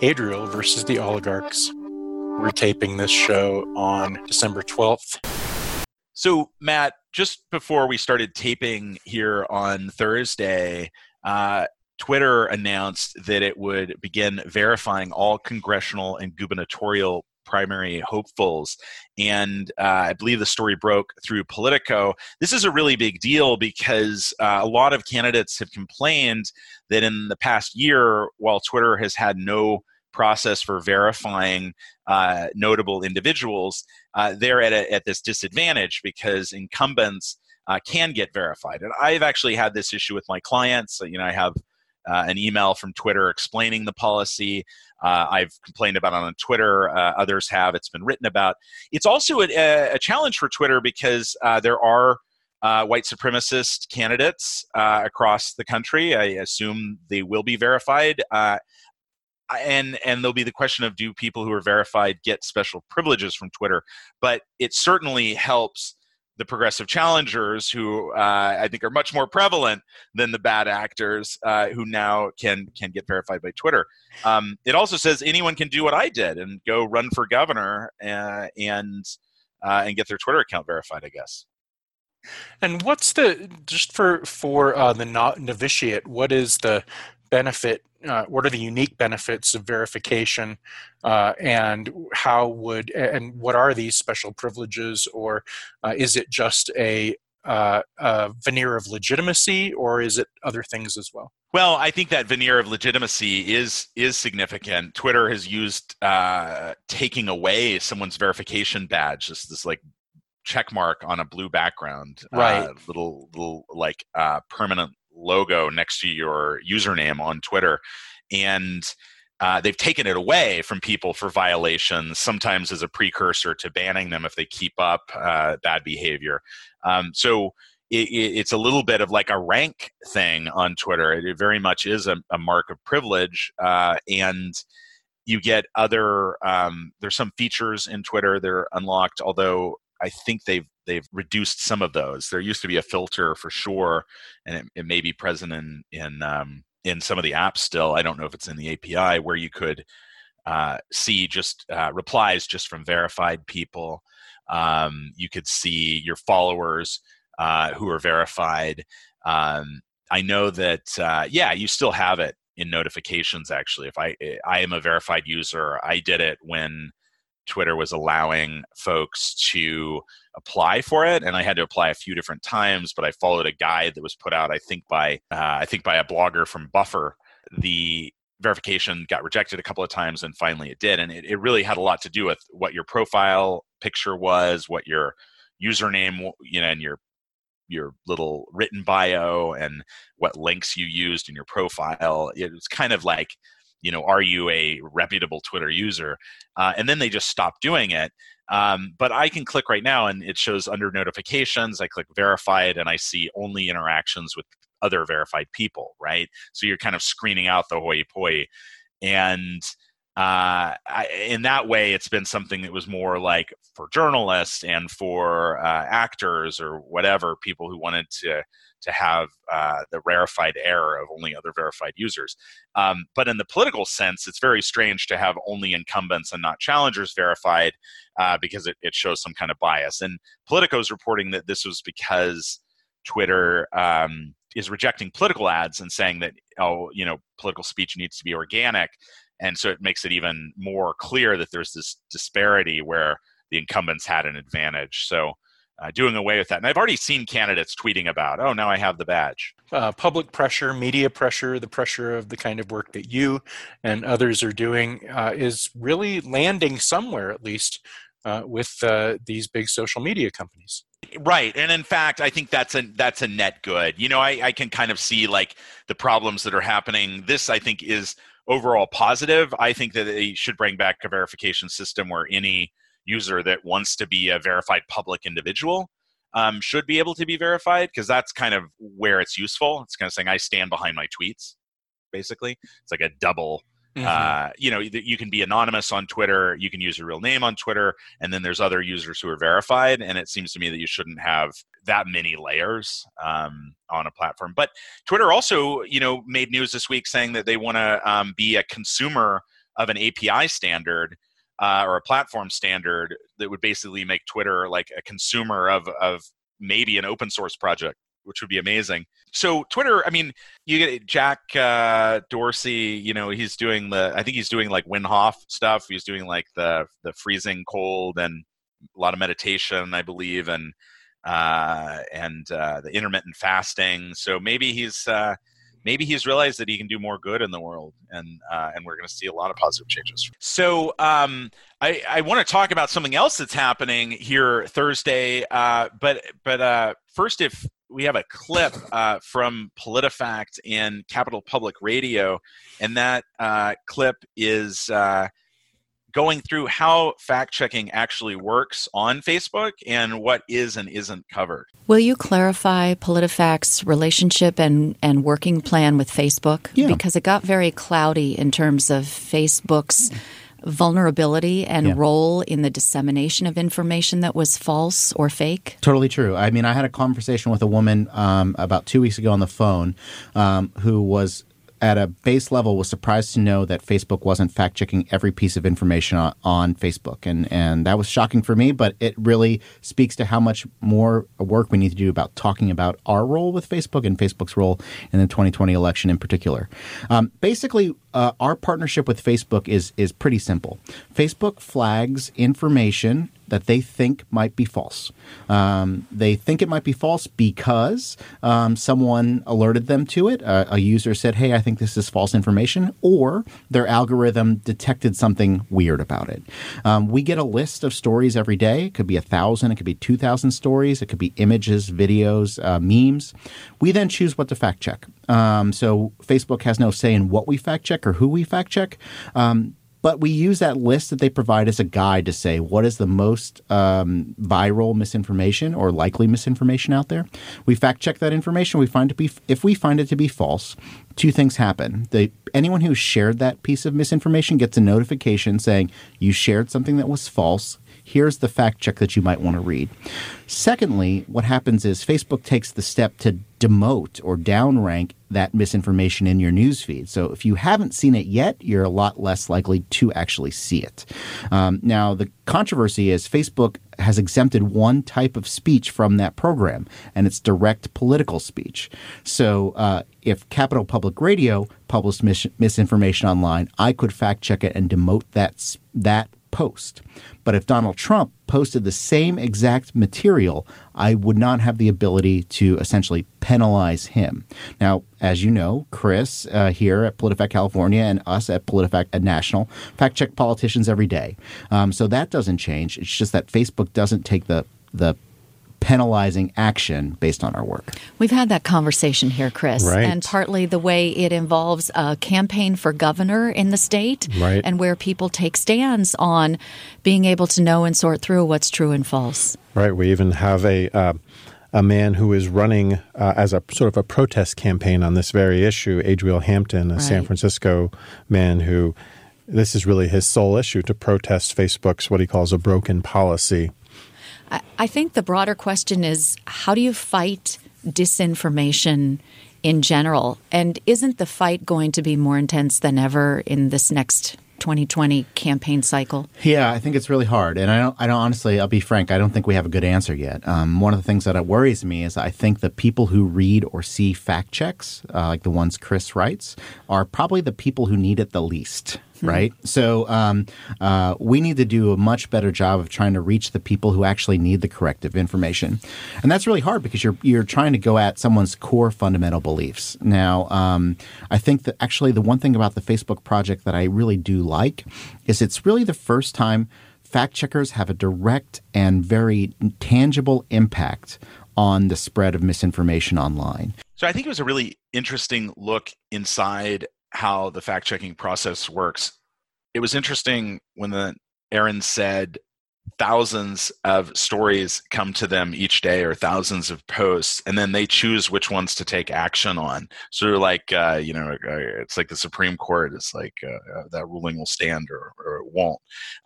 Adriel versus the Oligarchs. We're taping this show on December 12th. So, Matt, just before we started taping here on Thursday, uh, Twitter announced that it would begin verifying all congressional and gubernatorial primary hopefuls. And uh, I believe the story broke through Politico. This is a really big deal because uh, a lot of candidates have complained that in the past year, while Twitter has had no process for verifying uh, notable individuals, uh, they're at, a, at this disadvantage because incumbents uh, can get verified. And I've actually had this issue with my clients. You know, I have uh, an email from Twitter explaining the policy. Uh, I've complained about it on Twitter. Uh, others have. It's been written about. It's also a, a challenge for Twitter because uh, there are uh, white supremacist candidates uh, across the country. I assume they will be verified. and and there'll be the question of do people who are verified get special privileges from Twitter? But it certainly helps the progressive challengers who uh, I think are much more prevalent than the bad actors uh, who now can can get verified by Twitter. Um, it also says anyone can do what I did and go run for governor uh, and uh, and get their Twitter account verified. I guess. And what's the just for for uh, the novitiate? What is the benefit uh, what are the unique benefits of verification uh, and how would and what are these special privileges or uh, is it just a, uh, a, veneer of legitimacy or is it other things as well? Well i think that veneer of legitimacy is is significant. Twitter has used uh, taking away someone's verification badge. This this like check mark on a blue background uh, right. little little like permanent logo next to your username on Twitter. And uh, they've taken it away from people for violations, sometimes as a precursor to banning them if they keep up uh, bad behavior. Um, so it, it's a little bit of like a rank thing on Twitter. It very much is a, a mark of privilege. Uh, and you get other, um, there's some features in Twitter that are unlocked, although I think they've they've reduced some of those. There used to be a filter for sure, and it, it may be present in in um, in some of the apps still. I don't know if it's in the API where you could uh, see just uh, replies just from verified people. Um, you could see your followers uh, who are verified. Um, I know that uh, yeah, you still have it in notifications. Actually, if I I am a verified user, I did it when Twitter was allowing folks to apply for it, and I had to apply a few different times. But I followed a guide that was put out, I think by uh, I think by a blogger from Buffer. The verification got rejected a couple of times, and finally it did, and it, it really had a lot to do with what your profile picture was, what your username, you know, and your your little written bio and what links you used in your profile. It was kind of like you know, are you a reputable Twitter user? Uh, and then they just stop doing it. Um, but I can click right now and it shows under notifications. I click verified and I see only interactions with other verified people, right? So you're kind of screening out the hoi poi. And uh, I, in that way, it's been something that was more like for journalists and for uh, actors or whatever people who wanted to to have uh, the rarefied air of only other verified users. Um, but in the political sense, it's very strange to have only incumbents and not challengers verified uh, because it, it, shows some kind of bias. And Politico is reporting that this was because Twitter um, is rejecting political ads and saying that, oh, you know, political speech needs to be organic. And so it makes it even more clear that there's this disparity where the incumbents had an advantage. So uh, doing away with that. And I've already seen candidates tweeting about, oh, now I have the badge. Uh, public pressure, media pressure, the pressure of the kind of work that you and others are doing uh, is really landing somewhere, at least, uh, with uh, these big social media companies. Right, and in fact, I think that's a that's a net good. You know, I, I can kind of see like the problems that are happening. This, I think, is overall positive. I think that they should bring back a verification system where any user that wants to be a verified public individual um, should be able to be verified because that's kind of where it's useful. It's kind of saying I stand behind my tweets, basically. It's like a double. Mm-hmm. Uh, you know, you can be anonymous on Twitter, you can use your real name on Twitter, and then there's other users who are verified. And it seems to me that you shouldn't have that many layers um, on a platform. But Twitter also, you know, made news this week saying that they want to um, be a consumer of an API standard uh, or a platform standard that would basically make Twitter like a consumer of of maybe an open source project, which would be amazing. So Twitter, I mean, you get Jack uh, Dorsey. You know, he's doing the. I think he's doing like Wim Hof stuff. He's doing like the the freezing cold and a lot of meditation, I believe, and uh, and uh, the intermittent fasting. So maybe he's uh, maybe he's realized that he can do more good in the world, and uh, and we're going to see a lot of positive changes. So um, I, I want to talk about something else that's happening here Thursday, uh, but but uh, first, if we have a clip uh, from PolitiFact and Capital Public Radio, and that uh, clip is uh, going through how fact checking actually works on Facebook and what is and isn't covered. Will you clarify PolitiFact's relationship and, and working plan with Facebook? Yeah. Because it got very cloudy in terms of Facebook's vulnerability and Yeah. role in the dissemination of information that was false or fake. Totally true. I mean, I had a conversation with a woman um, about two weeks ago on the phone um, who was at a base level was surprised to know that Facebook wasn't fact checking every piece of information on, on Facebook, and and that was shocking for me. But it really speaks to how much more work we need to do about talking about our role with Facebook and Facebook's role in the 2020 election in particular. Um, basically, uh, our partnership with Facebook is is pretty simple. Facebook flags information that they think might be false. Um, they think it might be false because um, someone alerted them to it. Uh, a user said, "Hey, I think this is false information," or their algorithm detected something weird about it. Um, we get a list of stories every day. It could be a thousand. It could be two thousand stories. It could be images, videos, uh, memes. We then choose what to fact check. Um, so Facebook has no say in what we fact check or who we fact check. But we use that list that they provide as a guide to say what is the most um, viral misinformation or likely misinformation out there. We fact check that information. We find to be if we find it to be false, two things happen. Anyone who shared that piece of misinformation gets a notification saying you shared something that was false. Here's the fact check that you might want to read. Secondly, what happens is Facebook takes the step to demote or downrank that misinformation in your newsfeed. So if you haven't seen it yet, you're a lot less likely to actually see it. Um, now, the controversy is Facebook has exempted one type of speech from that program, and it's direct political speech. So uh, if Capital Public Radio published mis- misinformation online, I could fact check it and demote that that post. But if Donald Trump posted the same exact material, I would not have the ability to essentially penalize him. Now, as you know, Chris uh, here at PolitiFact California and us at PolitiFact at National fact check politicians every day. Um, so that doesn't change. It's just that Facebook doesn't take the the penalizing action based on our work. We've had that conversation here, Chris, Right. and partly the way it involves a campaign for governor in the state, Right. and where people take stands on being able to know and sort through what's true and false. Right. We even have a uh, a man who is running uh, as a sort of a protest campaign on this very issue, Adriel Hampton, a San Francisco man who this is really his sole issue to protest Facebook's what he calls a broken policy. I, think the broader question is how do you fight disinformation in general? And isn't the fight going to be more intense than ever in this next 2020 campaign cycle? Yeah, I think it's really hard, and I don't. I don't honestly. I'll be frank. I don't think we have a good answer yet. Um, one of the things that worries me is I think the people who read or see fact checks, uh, like the ones Chris writes, are probably the people who need it the least. Right. So um, uh, we need to do a much better job of trying to reach the people who actually need the corrective information, and that's really hard because you're you're trying to go at someone's core fundamental beliefs. Now, um, I think that actually the one thing about the Facebook project that I really do like is it's really the first time fact checkers have a direct and very tangible impact on the spread of misinformation online. So I think it was a really interesting look inside how the fact checking process works. It was interesting when the Aaron said thousands of stories come to them each day or thousands of posts and then they choose which ones to take action on so they're like uh, you know uh, it's like the supreme court it's like uh, uh, that ruling will stand or, or it won't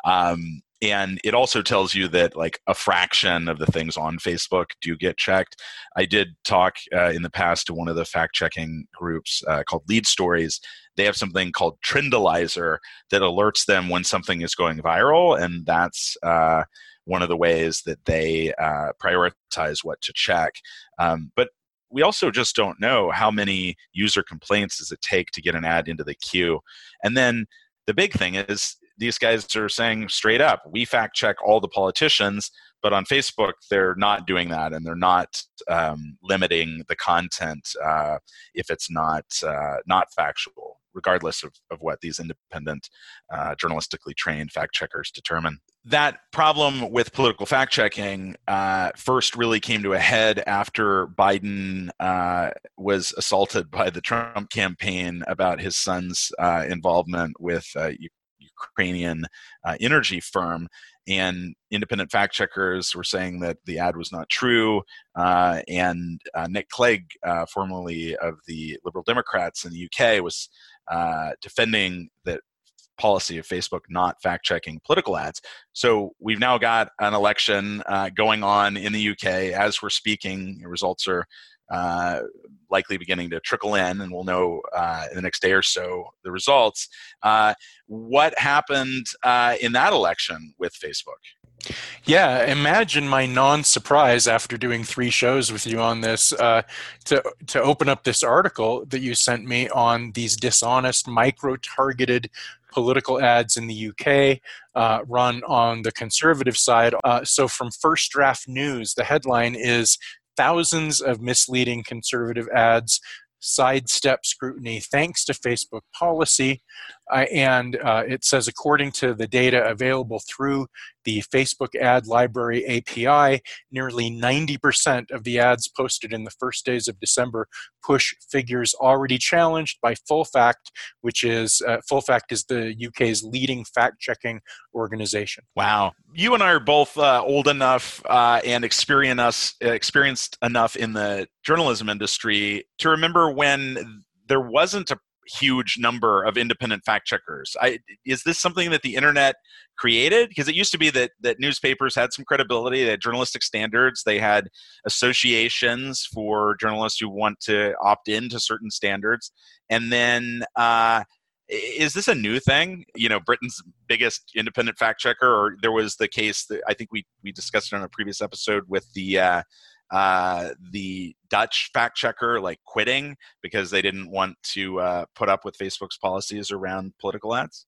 um, and it also tells you that like a fraction of the things on facebook do get checked. I did talk uh, in the past to one of the fact checking groups uh, called lead stories. They have something called Trendolizer that alerts them when something is going viral and that's uh, one of the ways that they uh, prioritize what to check. Um, but we also just don't know how many user complaints does it take to get an ad into the queue. And then the big thing is these guys are saying straight up, we fact check all the politicians, but on Facebook they're not doing that, and they're not um, limiting the content uh, if it's not uh, not factual, regardless of, of what these independent, uh, journalistically trained fact checkers determine. That problem with political fact checking uh, first really came to a head after Biden uh, was assaulted by the Trump campaign about his son's uh, involvement with Ukrainian uh, energy firm. And independent fact checkers were saying that the ad was not true. Uh, and uh, Nick Clegg, uh, formerly of the Liberal Democrats in the UK, was uh, defending that policy of Facebook not fact checking political ads. So we've now got an election uh, going on in the UK as we're speaking. The results are uh, likely beginning to trickle in, and we'll know uh, in the next day or so the results. Uh, what happened uh, in that election with Facebook? Yeah, imagine my non-surprise after doing three shows with you on this uh, to to open up this article that you sent me on these dishonest, micro-targeted political ads in the UK uh, run on the conservative side. Uh, so, from First Draft News, the headline is thousands of misleading conservative ads sidestep scrutiny thanks to Facebook policy. Uh, and uh, it says, according to the data available through the Facebook Ad Library API, nearly 90% of the ads posted in the first days of December push figures already challenged by Full Fact, which is uh, FullFact is the UK's leading fact-checking organization. Wow, you and I are both uh, old enough uh, and experienced enough in the journalism industry to remember when there wasn't a huge number of independent fact checkers. I, is this something that the internet created? Because it used to be that that newspapers had some credibility, they had journalistic standards, they had associations for journalists who want to opt into certain standards, and then. Uh, is this a new thing? You know, Britain's biggest independent fact checker, or there was the case that I think we we discussed it on a previous episode with the uh, uh, the Dutch fact checker like quitting because they didn't want to uh, put up with Facebook's policies around political ads?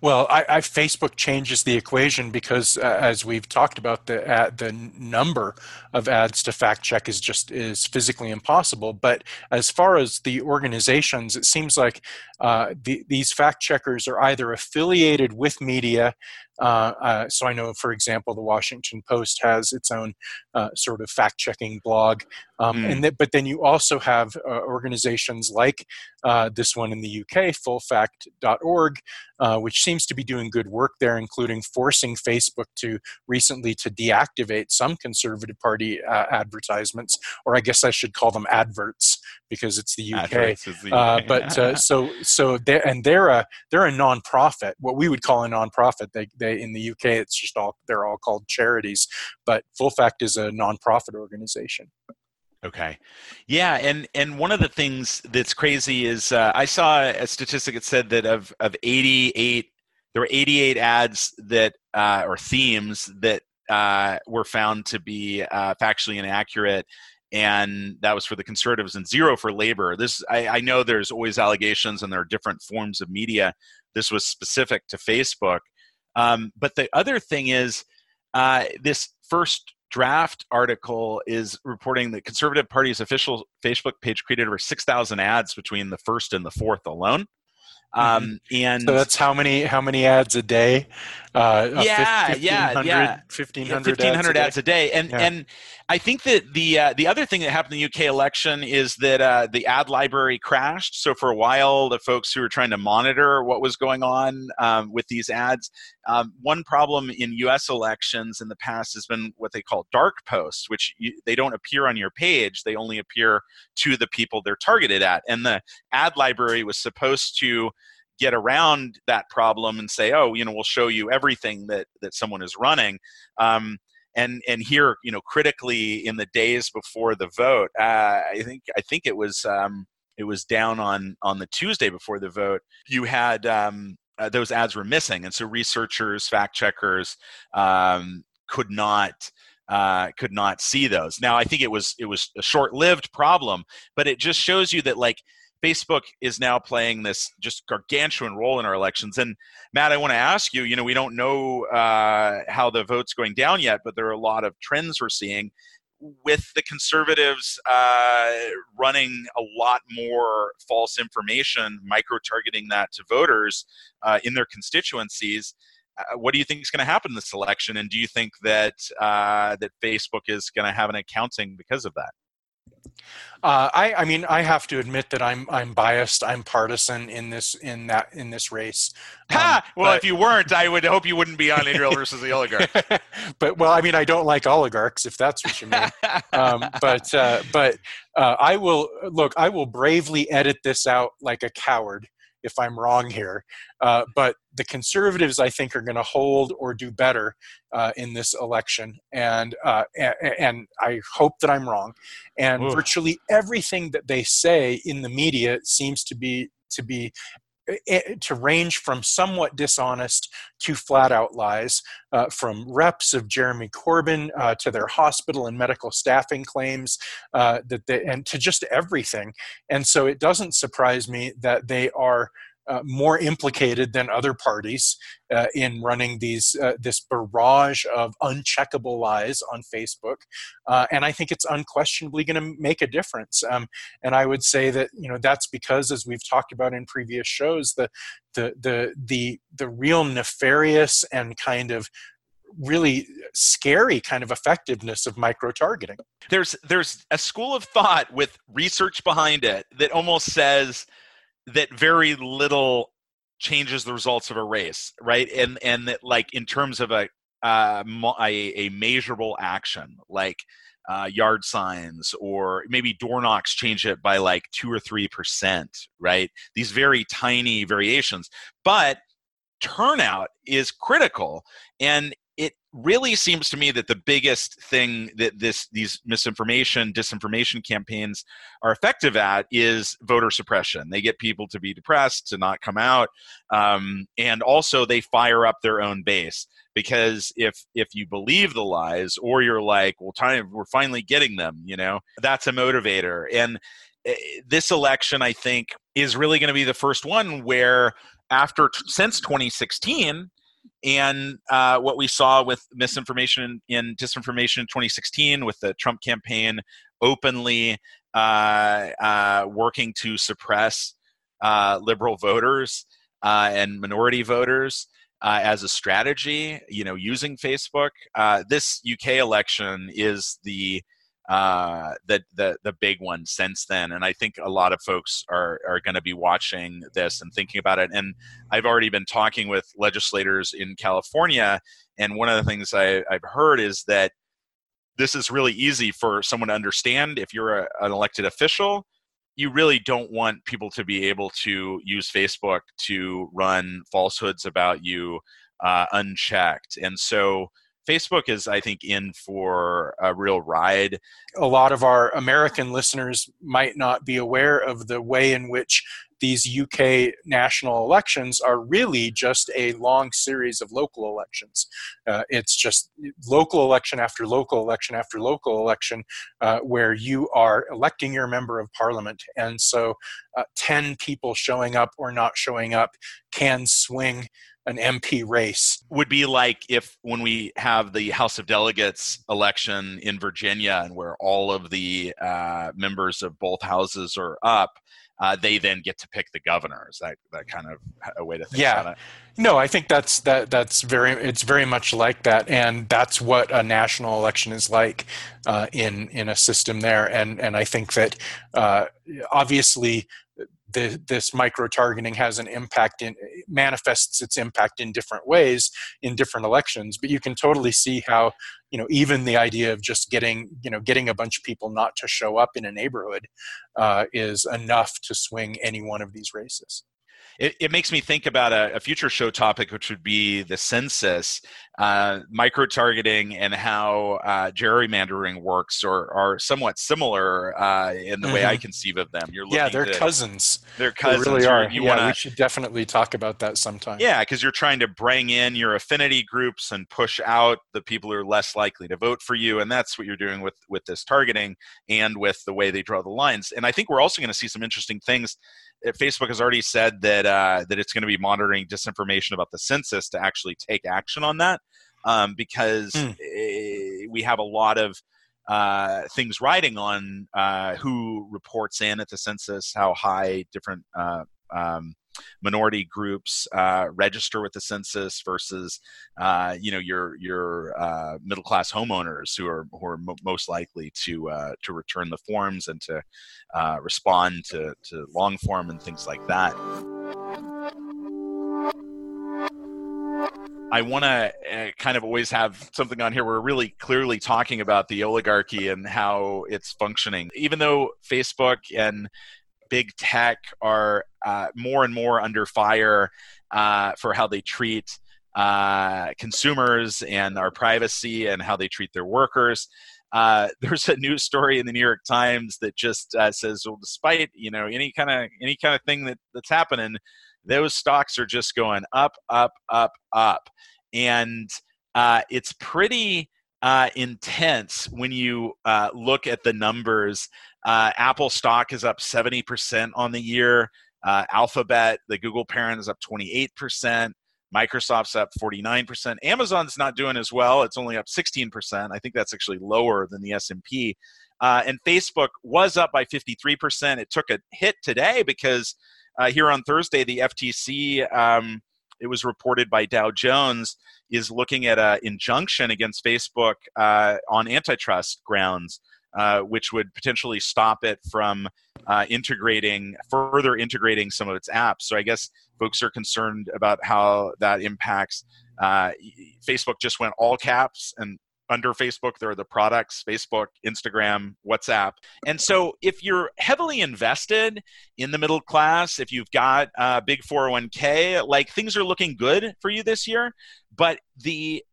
Well, I, I, Facebook changes the equation because, uh, as we've talked about, the uh, the number of ads to fact check is just is physically impossible. But as far as the organizations, it seems like uh, the, these fact checkers are either affiliated with media so I know, for example, the Washington Post has its own uh, sort of fact-checking blog, um, mm. and th- but then you also have uh, organizations like uh, this one in the UK, FullFact.org, uh, which seems to be doing good work there, including forcing Facebook to recently to deactivate some Conservative Party advertisements, or I guess I should call them adverts because it's the UK. The UK. but so so they're, and they're a they're a nonprofit, what we would call a nonprofit. They they in the UK, it's just all they're all called charities, but Full Fact is a nonprofit organization. Okay, yeah, and and one of the things that's crazy is uh, I saw a statistic that said that of of eighty eight there were eighty eight ads that uh, or themes that uh, were found to be uh, factually inaccurate and that was for the conservatives and zero for labor. This I, I, know there's always allegations and there are different forms of media. This was specific to facebook um, but the other thing is, uh, this first draft article is reporting that Conservative Party's official Facebook page created over 6,000 ads between the first and the fourth alone. Mm-hmm. Um, and so that's how many how many ads a day? Uh, yeah, yeah, yeah, 1500, 1500 ads, ads, a day. And yeah. and I think that the uh, the other thing that happened in the UK election is that uh, the ad library crashed. So for a while, the folks who were trying to monitor what was going on um, with these ads, um, one problem in U.S. elections in the past has been what they call dark posts, which you, they don't appear on your page; they only appear to the people they're targeted at. And the ad library was supposed to get around that problem and say, oh, you know, we'll show you everything that that someone is running. Um, and and here, you know, critically in the days before the vote, uh, I think I think it was um, it was down on on the Tuesday before the vote. You had um, uh, those ads were missing, and so researchers, fact checkers um, could not. Uh, could not see those. Now, I think it was it was a short-lived problem, but it just shows you that like Facebook is now playing this just gargantuan role in our elections. And Matt, I want to ask you, you know, we don't know uh, how the vote's going down yet, but there are a lot of trends we're seeing with the conservatives uh, running a lot more false information, micro targeting that to voters uh, in their constituencies. Uh, what do you think is going to happen in this election, and do you think that uh, that Facebook is going to have an accounting because of that? Uh, I, I mean, I have to admit that I'm I'm biased. I'm partisan in this in that in this race. Um, ha! Well, but, if you weren't, I would hope you wouldn't be on Adriel versus the oligarch. but well, I mean, I don't like oligarchs, if that's what you mean. um, but uh, but uh, I will look. I will bravely edit this out like a coward if I'm wrong here. Uh, but the conservatives, I think, are going to hold or do better uh, in this election, and, uh, and, and I hope that I'm wrong. And Ooh. virtually everything that they say in the media seems to be to be to range from somewhat dishonest to flat out lies, uh, from reps of Jeremy Corbyn uh, to their hospital and medical staffing claims, uh, that they, and to just everything. And so it doesn't surprise me that they are uh, more implicated than other parties uh, in running these uh, this barrage of uncheckable lies on Facebook, uh, and I think it's unquestionably going to make a difference. Um, and I would say that you know that's because, as we've talked about in previous shows, the the the the the real nefarious and kind of really scary kind of effectiveness of micro targeting. There's there's a school of thought with research behind it that almost says that very little changes the results of a race, right? And and that like in terms of a uh, a, a measurable action like uh, yard signs or maybe door knocks change it by like two or three percent, right? These very tiny variations, but turnout is critical and really seems to me that the biggest thing that this these misinformation disinformation campaigns are effective at is voter suppression. They get people to be depressed to not come out um, and also they fire up their own base. Because if if you believe the lies or you're like well time we're finally getting them you know that's a motivator. And eh, this election i think is really going to be the first one where after since 2016 and uh, what we saw with misinformation in disinformation in 2016 with the Trump campaign openly uh, uh, working to suppress uh, liberal voters uh, and minority voters uh, as a strategy, you know, using Facebook. this UK election is the uh, the, the the big one since then. And I think a lot of folks are are going to be watching this and thinking about it. And I've already been talking with legislators in California, and one of the things I, I've heard is that this is really easy for someone to understand if you're a, an elected official. You really don't want people to be able to use Facebook to run falsehoods about you uh, unchecked. And so Facebook is, I think, in for a real ride. A lot of our American listeners might not be aware of the way in which these UK national elections are really just a long series of local elections. Uh, it's just local election after local election after local election uh, where you are electing your member of parliament. And so uh, 10 people showing up or not showing up can swing an MP race. Would be like if when we have the House of Delegates election in Virginia and where all of the uh, members of both houses are up, uh, they then get to pick the governor. Is that that kind of a way to think yeah. about it? No, I think that's that that's very it's very much like that, and that's what a national election is like uh, in in a system there. And and I think that uh, obviously the, this micro targeting has an impact in manifests its impact in different ways in different elections but you can totally see how you know even the idea of just getting you know getting a bunch of people not to show up in a neighborhood uh, is enough to swing any one of these races it, it makes me think about a, a, future show topic, which would be the census, uh, micro targeting, and how uh, gerrymandering works, or are somewhat similar uh, in the mm-hmm. way I mm-hmm. conceive of them. You're yeah, they're to, cousins. They're cousins. They really are. You yeah, wanna, we should definitely talk about that sometime. Yeah, because you're trying to bring in your affinity groups and push out the people who are less likely to vote for you, and that's what you're doing with with this targeting and with the way they draw the lines. And I think we're also going to see some interesting things Facebook has already said that uh, that it's going to be monitoring disinformation about the census to actually take action on that um, because mm. we have a lot of uh, things riding on uh, who reports in at the census, how high different uh, um, minority groups uh, register with the census versus uh, you know your your uh, middle class homeowners who are who are mo- most likely to uh, to return the forms and to uh, respond to, to long form and things like that. I want to uh, kind of always have something on here. Where we're really clearly talking about the oligarchy and how it's functioning. Even though Facebook and big tech are uh, more and more under fire uh, for how they treat uh, consumers and our privacy and how they treat their workers. Uh, there's a news story in the New York Times that just uh, says, well, despite you know any kind of any kind of thing that, that's happening, those stocks are just going up, up, up, up, and uh, it's pretty uh, intense when you uh, look at the numbers. Uh, Apple stock is up 70% on the year. Uh, Alphabet, the Google parent, is up 28%. Microsoft's up 49%. Amazon's not doing as well. It's only up 16%. I think that's actually lower than the S&P. Uh, and Facebook was up by 53%. It took a hit today because uh, here on Thursday, the FTC um, it was reported by Dow Jones, is looking at an injunction against Facebook uh, on antitrust grounds, uh, which would potentially stop it from uh, integrating, further integrating some of its apps. So I guess folks are concerned about how that impacts. Uh, Facebook just went all caps and under Facebook, there are the products Facebook, Instagram, WhatsApp. And so, if you're heavily invested in the middle class, if you've got a big 401k, like things are looking good for you this year, but the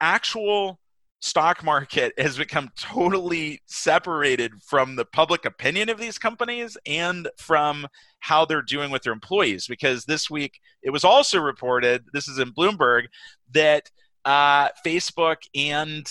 actual stock market has become totally separated from the public opinion of these companies and from how they're doing with their employees. Because this week it was also reported, this is in Bloomberg, that uh, Facebook and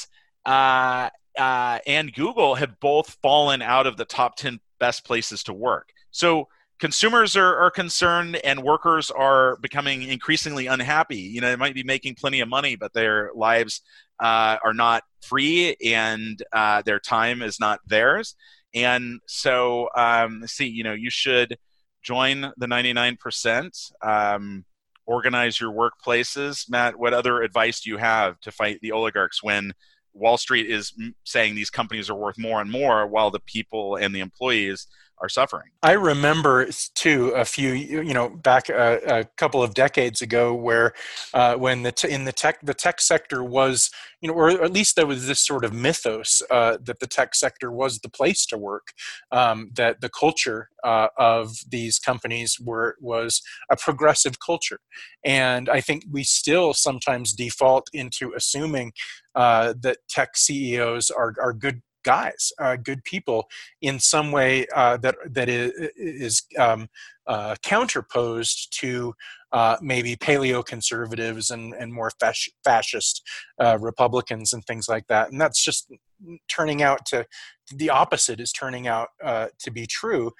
uh, uh, and Google have both fallen out of the top 10 best places to work. So consumers are, are concerned and workers are becoming increasingly unhappy. You know, they might be making plenty of money, but their lives uh, are not free and uh, their time is not theirs. And so, um, see, you know, you should join the 99%. Um, organize your workplaces. Matt, what other advice do you have to fight the oligarchs when Wall Street is saying these companies are worth more and more while the people and the employees are suffering. I remember too a few, you know, back a, a couple of decades ago, where uh, when the t- in the tech the tech sector was, you know, or at least there was this sort of mythos uh, that the tech sector was the place to work, um, that the culture uh, of these companies were was a progressive culture, and I think we still sometimes default into assuming uh, that tech CEOs are are good guys, uh, good people, in some way uh, that that is, is um, uh, counterposed to uh, maybe paleo conservatives and and more fasc- fascist uh, Republicans and things like that. And that's just turning out to the opposite is turning out uh, to be true.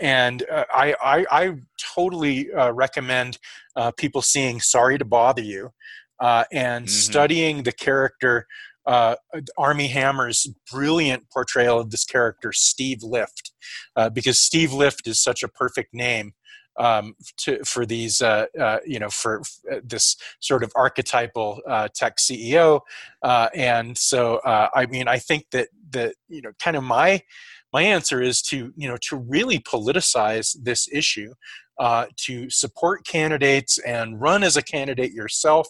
and I, I, I totally recommend people seeing "Sorry to Bother You." and mm-hmm. studying the character uh, Armie Hammer's brilliant portrayal of this character, Steve Lift, uh, because Steve Lift is such a perfect name um, to, for these, uh, uh you know, for uh, this sort of archetypal uh, tech CEO. and so, I mean, I think that that you know, kind of my my answer is to you know to really politicize this issue uh, to support candidates and run as a candidate yourself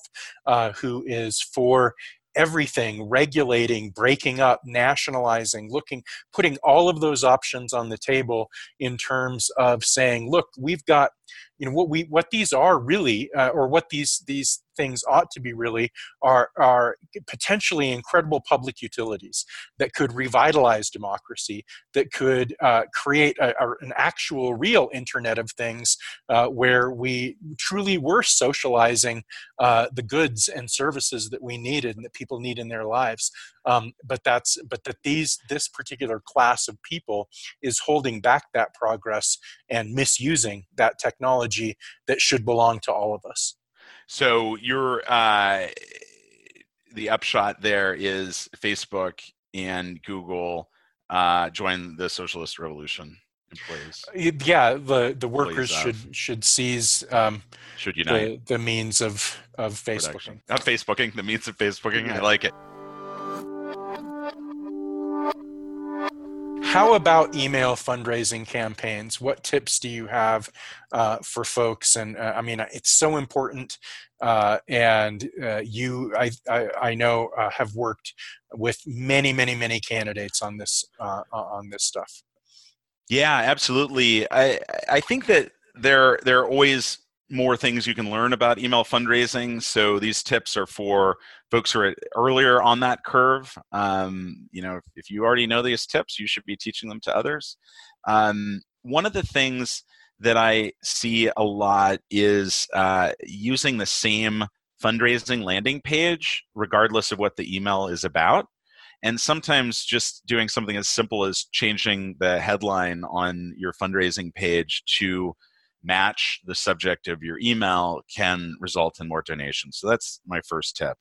uh, who is for everything regulating breaking up nationalizing looking putting all of those options on the table in terms of saying look we've got you know what we what these are really uh, or what these these things ought to be really are are potentially incredible public utilities that could revitalize democracy that could uh, create a, a, an actual real internet of things uh, where we truly were socializing uh, the goods and services that we needed and that people need in their lives. Um, but that's but that these this particular class of people is holding back that progress and misusing that technology that should belong to all of us so your uh, the upshot there is Facebook and Google uh, join the socialist revolution. Employees. Yeah, the the workers should should seize um, should unite the, the means of of Facebooking. Not Facebooking, the means of Facebooking. Yeah. I like it. How about email fundraising campaigns? What tips do you have uh, for folks? And uh, I mean, it's so important. Uh, and uh, you, I, I, I know, uh, have worked with many, many, many candidates on this uh, on this stuff. Yeah, absolutely. I I think that there there are always more things you can learn about email fundraising. So these tips are for folks who are earlier on that curve. Um, you know, if, you already know these tips, you should be teaching them to others. Um, one of the things that I see a lot is uh, using the same fundraising landing page, regardless of what the email is about. And sometimes just doing something as simple as changing the headline on your fundraising page to match the subject of your email can result in more donations. So that's my first tip.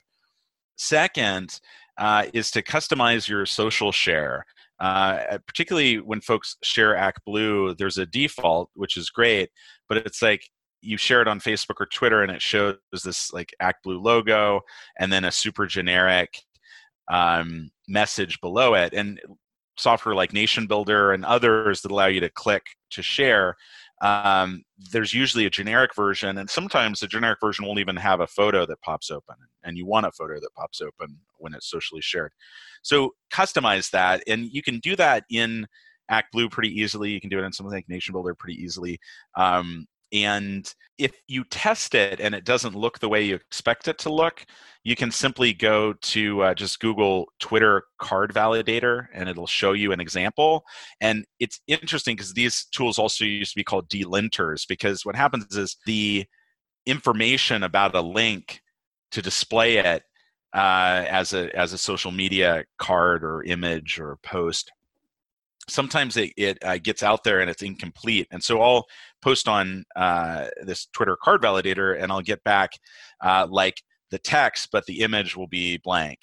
Second uh, is to customize your social share. Uh, particularly when folks share ActBlue, there's a default, which is great, but it's like you share it on Facebook or Twitter and it shows this like ActBlue logo and then a super generic um, message below it. And software like Nation Builder and others that allow you to click to share um, there's usually a generic version, and sometimes the generic version won't even have a photo that pops open, and you want a photo that pops open when it's socially shared. So customize that, and you can do that in ActBlue pretty easily. You can do it in something like Nation Builder pretty easily. Um, and if you test it and it doesn't look the way you expect it to look, you can simply go to uh, just Google Twitter card validator and it'll show you an example. And it's interesting because these tools also used to be called delinters because what happens is the information about a link to display it uh, as a as a social media card or image or post sometimes it, it uh, gets out there and it's incomplete. And so i'll post on uh, this twitter card validator and i'll get back uh, like the text but the image will be blank.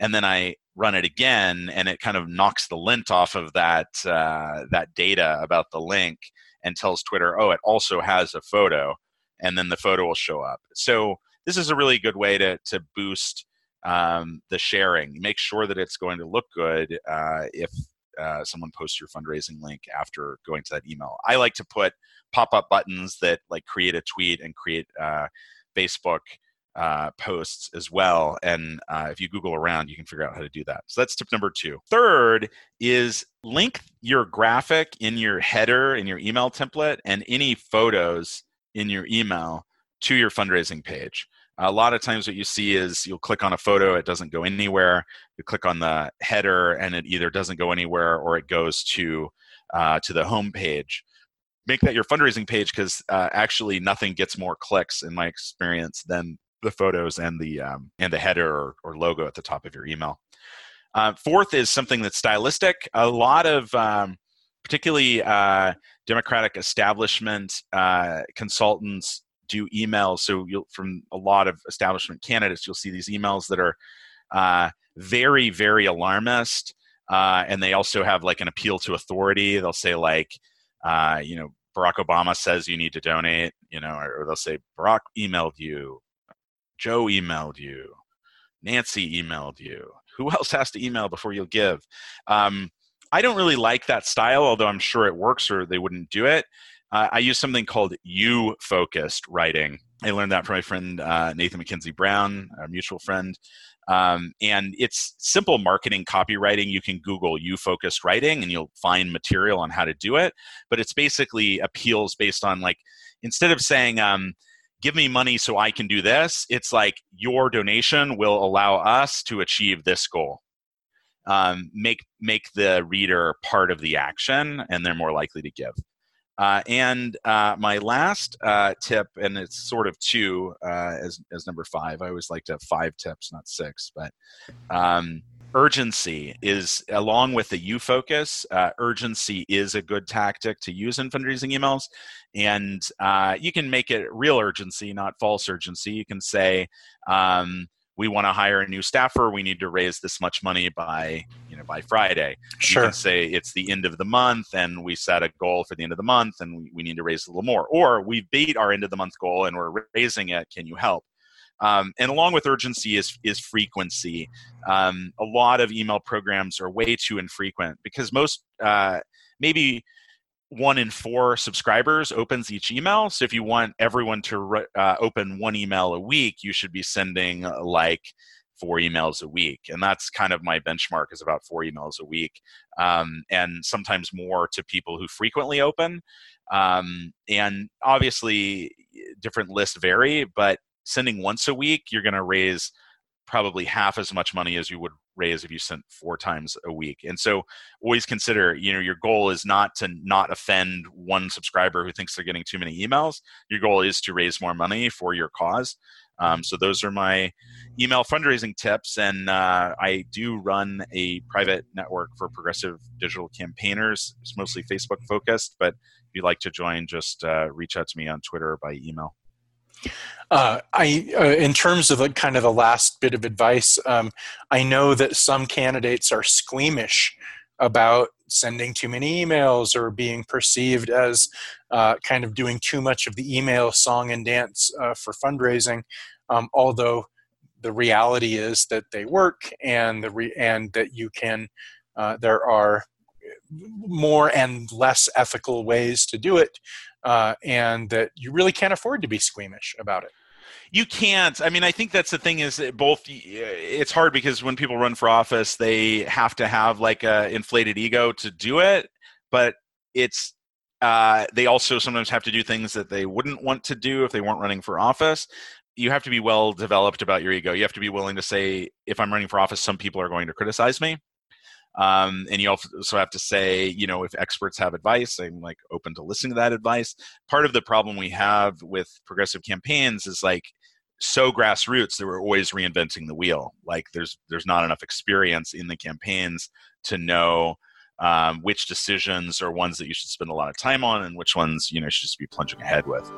And then i run it again and it kind of knocks the lint off of that uh, that data about the link and tells twitter oh it also has a photo. And then the photo will show up. So this is a really good way to, to boost um, the sharing. Make sure that it's going to look good uh, if uh, someone posts your fundraising link after going to that email. I like to put pop-up buttons that like create a tweet and create uh, Facebook uh, posts as well. And uh, if you Google around, you can figure out how to do that. So that's tip number two. Third is link your graphic in your header in your email template and any photos in your email to your fundraising page. A lot of times, what you see is you'll click on a photo, it doesn't go anywhere. You click on the header, and it either doesn't go anywhere or it goes to uh, to the home page. Make that your fundraising page because uh, actually nothing gets more clicks in my experience than the photos and the um, and the header or, or, logo at the top of your email. Uh, fourth is something that's stylistic. A lot of um, particularly uh, Democratic establishment uh, consultants do emails. So you'll from a lot of establishment candidates, you'll see these emails that are uh, very, very alarmist, uh, and they also have like an appeal to authority. They'll say like, uh, you know, Barack Obama says you need to donate, you know, or, or they'll say Barack emailed you, Joe emailed you, Nancy emailed you. Who else has to email before you'll give? Um, I don't really like that style, although I'm sure it works or they wouldn't do it. Uh, I use something called you focused writing. I learned that from my friend uh, Nathan McKenzie Brown, a mutual friend. Um, and it's simple marketing copywriting. You can Google you focused writing and you'll find material on how to do it. But it's basically appeals based on like, instead of saying, um, give me money so I can do this, it's like your donation will allow us to achieve this goal. Um, make make the reader part of the action and they're more likely to give. Uh, and uh, my last uh, tip, and it's sort of two uh, as, as number five. I always like to have five tips, not six, but um, urgency is along with the you focus. Uh, urgency is a good tactic to use in fundraising emails, and uh, you can make it real urgency, not false urgency. You can say, um, we want to hire a new staffer we need to raise this much money by you know by friday. Sure. you can say it's the end of the month and we set a goal for the end of the month and we, we need to raise a little more. Or we beat our end of the month goal and we're raising it can you help? Um, and along with urgency is is frequency. Um, a lot of email programs are way too infrequent because most uh, maybe one in four subscribers opens each email. So if you want everyone to uh, open one email a week, you should be sending uh, like four emails a week. And that's kind of my benchmark is about four emails a week. Um, and sometimes more to people who frequently open. Um, and obviously, different lists vary, but sending once a week, you're going to raise probably half as much money as you would raise if you sent four times a week. And so always consider, you know, your goal is not to not offend one subscriber who thinks they're getting too many emails. Your goal is to raise more money for your cause. Um, so those are my email fundraising tips, and uh, I do run a private network for progressive digital campaigners. It's mostly Facebook focused, but if you'd like to join, just uh, reach out to me on Twitter or by email. Uh, I, uh, in terms of like kind of the last bit of advice, um, I know that some candidates are squeamish about sending too many emails or being perceived as uh, kind of doing too much of the email song and dance uh, for fundraising. Um, although the reality is that they work and the re- and that you can uh, there are more and less ethical ways to do it uh, and that you really can't afford to be squeamish about it. You can't. I mean i think that's the thing is both it's hard because when people run for office they have to have like a inflated ego to do it but it's uh, they also sometimes have to do things that they wouldn't want to do if they weren't running for office. You have to be well developed about your ego. You have to be willing to say if i'm running for office some people are going to criticize me um, and you also have to say, you know, if experts have advice, I'm like open to listening to that advice. Part of the problem we have with progressive campaigns is like so grassroots that we're always reinventing the wheel. Like there's there's not enough experience in the campaigns to know um, which decisions are ones that you should spend a lot of time on and which ones you know should just be plunging ahead with.